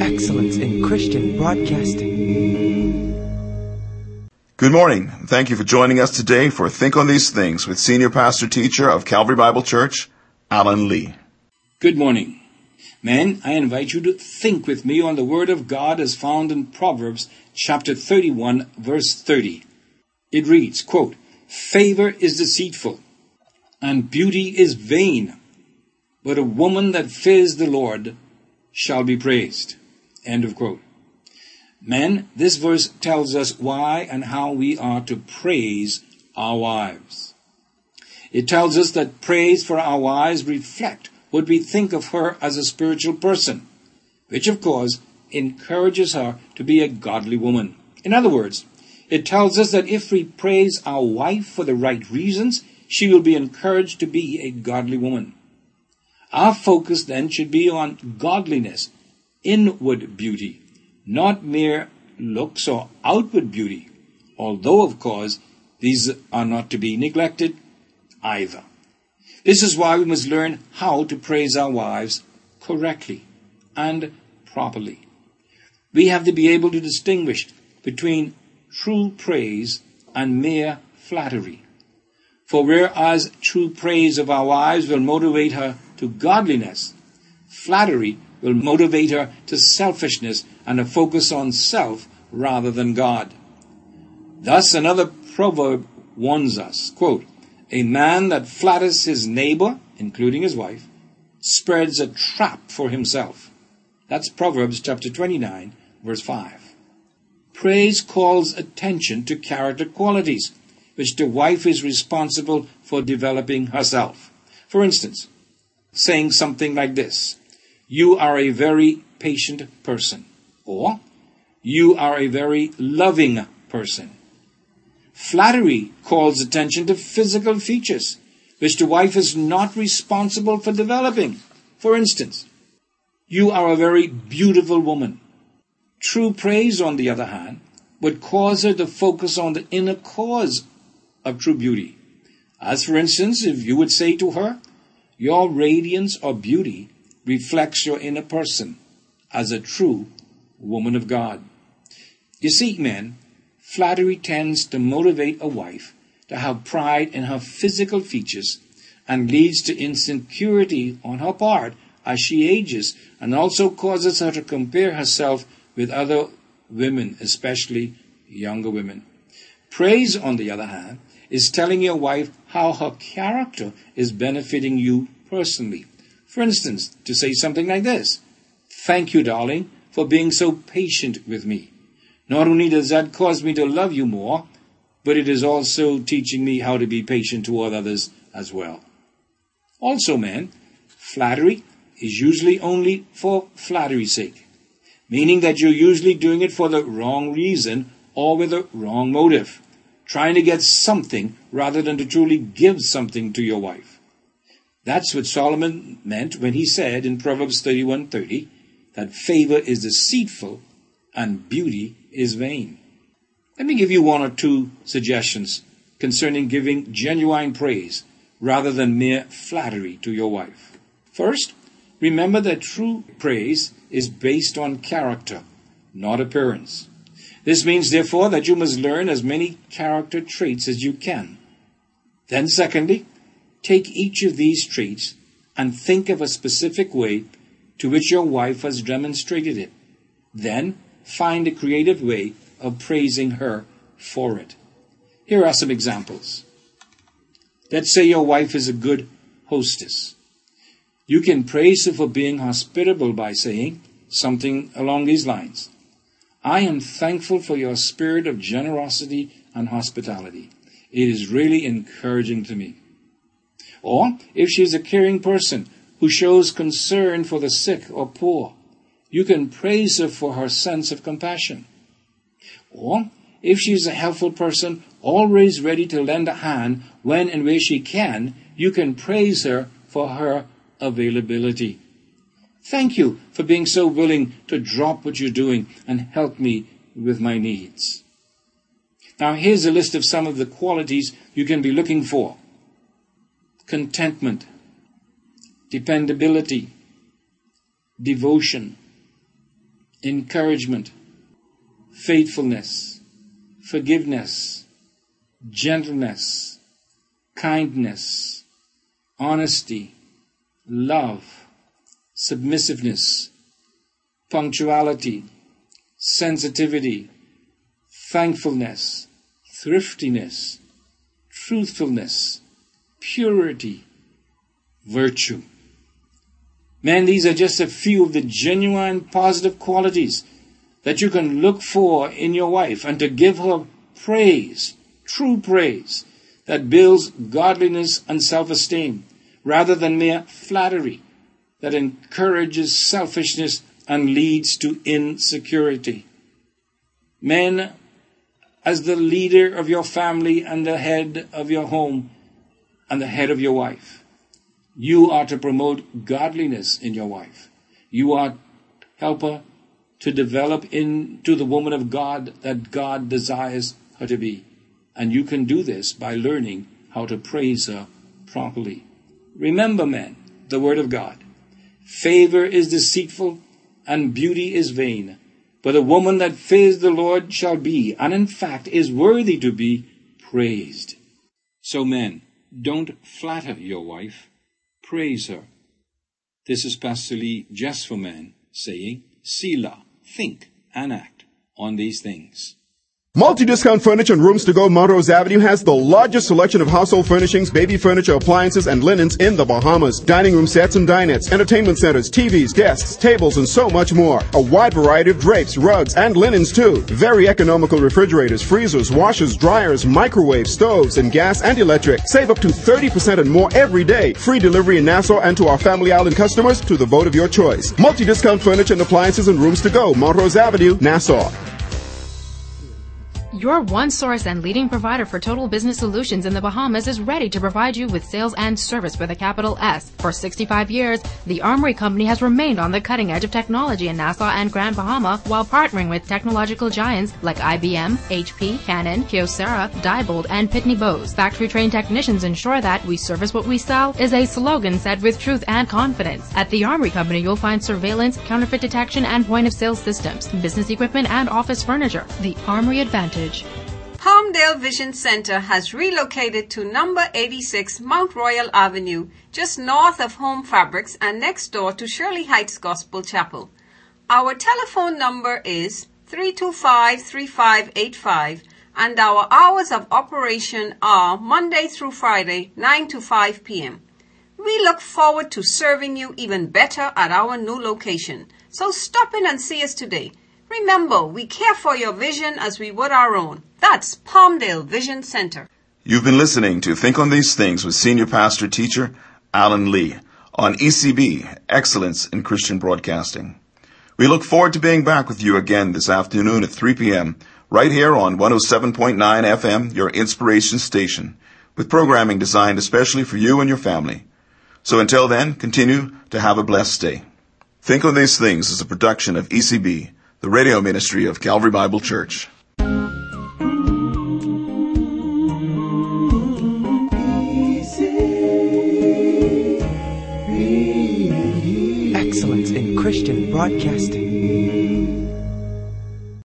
Excellence in Christian Broadcasting. Good morning. Thank you for joining us today for Think on These Things with Senior Pastor Teacher of Calvary Bible Church, Alan Lee. Good morning. Men, I invite you to think with me on the Word of God as found in Proverbs chapter 31, verse 30. It reads, quote, Favor is deceitful, and beauty is vain, but a woman that fears the Lord shall be praised. End of quote. Men, this verse tells us why and how we are to praise our wives. It tells us that praise for our wives reflect what we think of her as a spiritual person, which of course encourages her to be a godly woman. In other words, it tells us that if we praise our wife for the right reasons, she will be encouraged to be a godly woman. Our focus then should be on godliness, inward beauty, not mere looks or outward beauty, although, of course, these are not to be neglected either. This is why we must learn how to praise our wives correctly and properly. We have to be able to distinguish between true praise and mere flattery. For whereas true praise of our wives will motivate her to godliness, flattery will motivate her to selfishness and a focus on self rather than God. Thus, another proverb warns us, quote, a man that flatters his neighbor, including his wife, spreads a trap for himself. That's Proverbs chapter 29, verse 5. Praise calls attention to character qualities, which the wife is responsible for developing herself. For instance, saying something like this You are a very patient person, or You are a very loving person. Flattery calls attention to physical features, which the wife is not responsible for developing. For instance, You are a very beautiful woman. True praise, on the other hand, would cause her to focus on the inner cause of true beauty. As for instance, if you would say to her, your radiance or beauty reflects your inner person as a true woman of God. You see, men, flattery tends to motivate a wife to have pride in her physical features and leads to insecurity on her part as she ages and also causes her to compare herself with other women, especially younger women. Praise, on the other hand, is telling your wife how her character is benefiting you personally. For instance, to say something like this Thank you, darling, for being so patient with me. Not only does that cause me to love you more, but it is also teaching me how to be patient toward others as well. Also, men, flattery is usually only for flattery's sake, meaning that you're usually doing it for the wrong reason or with a wrong motive trying to get something rather than to truly give something to your wife. That's what Solomon meant when he said in Proverbs 31:30 that favor is deceitful and beauty is vain. Let me give you one or two suggestions concerning giving genuine praise rather than mere flattery to your wife. First, remember that true praise is based on character, not appearance. This means, therefore, that you must learn as many character traits as you can. Then, secondly, take each of these traits and think of a specific way to which your wife has demonstrated it. Then, find a creative way of praising her for it. Here are some examples. Let's say your wife is a good hostess. You can praise her for being hospitable by saying something along these lines. I am thankful for your spirit of generosity and hospitality. It is really encouraging to me. Or if she is a caring person who shows concern for the sick or poor, you can praise her for her sense of compassion. Or if she is a helpful person, always ready to lend a hand when and where she can, you can praise her for her availability. Thank you for being so willing to drop what you're doing and help me with my needs. Now, here's a list of some of the qualities you can be looking for contentment, dependability, devotion, encouragement, faithfulness, forgiveness, gentleness, kindness, honesty, love, submissiveness, punctuality, sensitivity, thankfulness, thriftiness, truthfulness, purity, virtue. Man, these are just a few of the genuine positive qualities that you can look for in your wife and to give her praise, true praise, that builds godliness and self esteem rather than mere flattery that encourages selfishness and leads to insecurity. Men, as the leader of your family and the head of your home and the head of your wife, you are to promote godliness in your wife. You are help her to develop into the woman of God that God desires her to be. And you can do this by learning how to praise her properly. Remember, men, the word of God. Favor is deceitful and beauty is vain. But a woman that fears the Lord shall be, and in fact is worthy to be, praised. So, men, don't flatter your wife, praise her. This is Pastor Lee, just for men, saying, Selah, think and act on these things. Multi-Discount Furniture and Rooms to Go Montrose Avenue has the largest selection of household furnishings, baby furniture, appliances, and linens in the Bahamas. Dining room sets and dinettes, entertainment centers, TVs, desks, tables, and so much more. A wide variety of drapes, rugs, and linens too. Very economical refrigerators, freezers, washers, dryers, microwaves, stoves, and gas and electric. Save up to 30% and more every day. Free delivery in Nassau and to our Family Island customers to the vote of your choice. Multi-Discount Furniture and Appliances and Rooms to Go, Montrose Avenue, Nassau. Your one source and leading provider for total business solutions in the Bahamas is ready to provide you with sales and service with a capital S. For 65 years, the Armory Company has remained on the cutting edge of technology in Nassau and Grand Bahama while partnering with technological giants like IBM, HP, Canon, Kyocera, Diebold, and Pitney Bowes. Factory trained technicians ensure that we service what we sell is a slogan said with truth and confidence. At the Armory Company, you'll find surveillance, counterfeit detection, and point of sale systems, business equipment, and office furniture. The Armory Advantage. Palmdale Vision Center has relocated to number 86 Mount Royal Avenue, just north of Home Fabrics and next door to Shirley Heights Gospel Chapel. Our telephone number is 325-3585 and our hours of operation are Monday through Friday, 9 to 5 p.m. We look forward to serving you even better at our new location. So stop in and see us today. Remember, we care for your vision as we would our own. That's Palmdale Vision Center. You've been listening to Think on These Things with Senior Pastor Teacher Alan Lee on ECB, Excellence in Christian Broadcasting. We look forward to being back with you again this afternoon at 3 p.m. right here on 107.9 FM, your inspiration station, with programming designed especially for you and your family. So until then, continue to have a blessed day. Think on These Things is a production of ECB, the radio ministry of Calvary Bible Church. Excellence in Christian Broadcasting.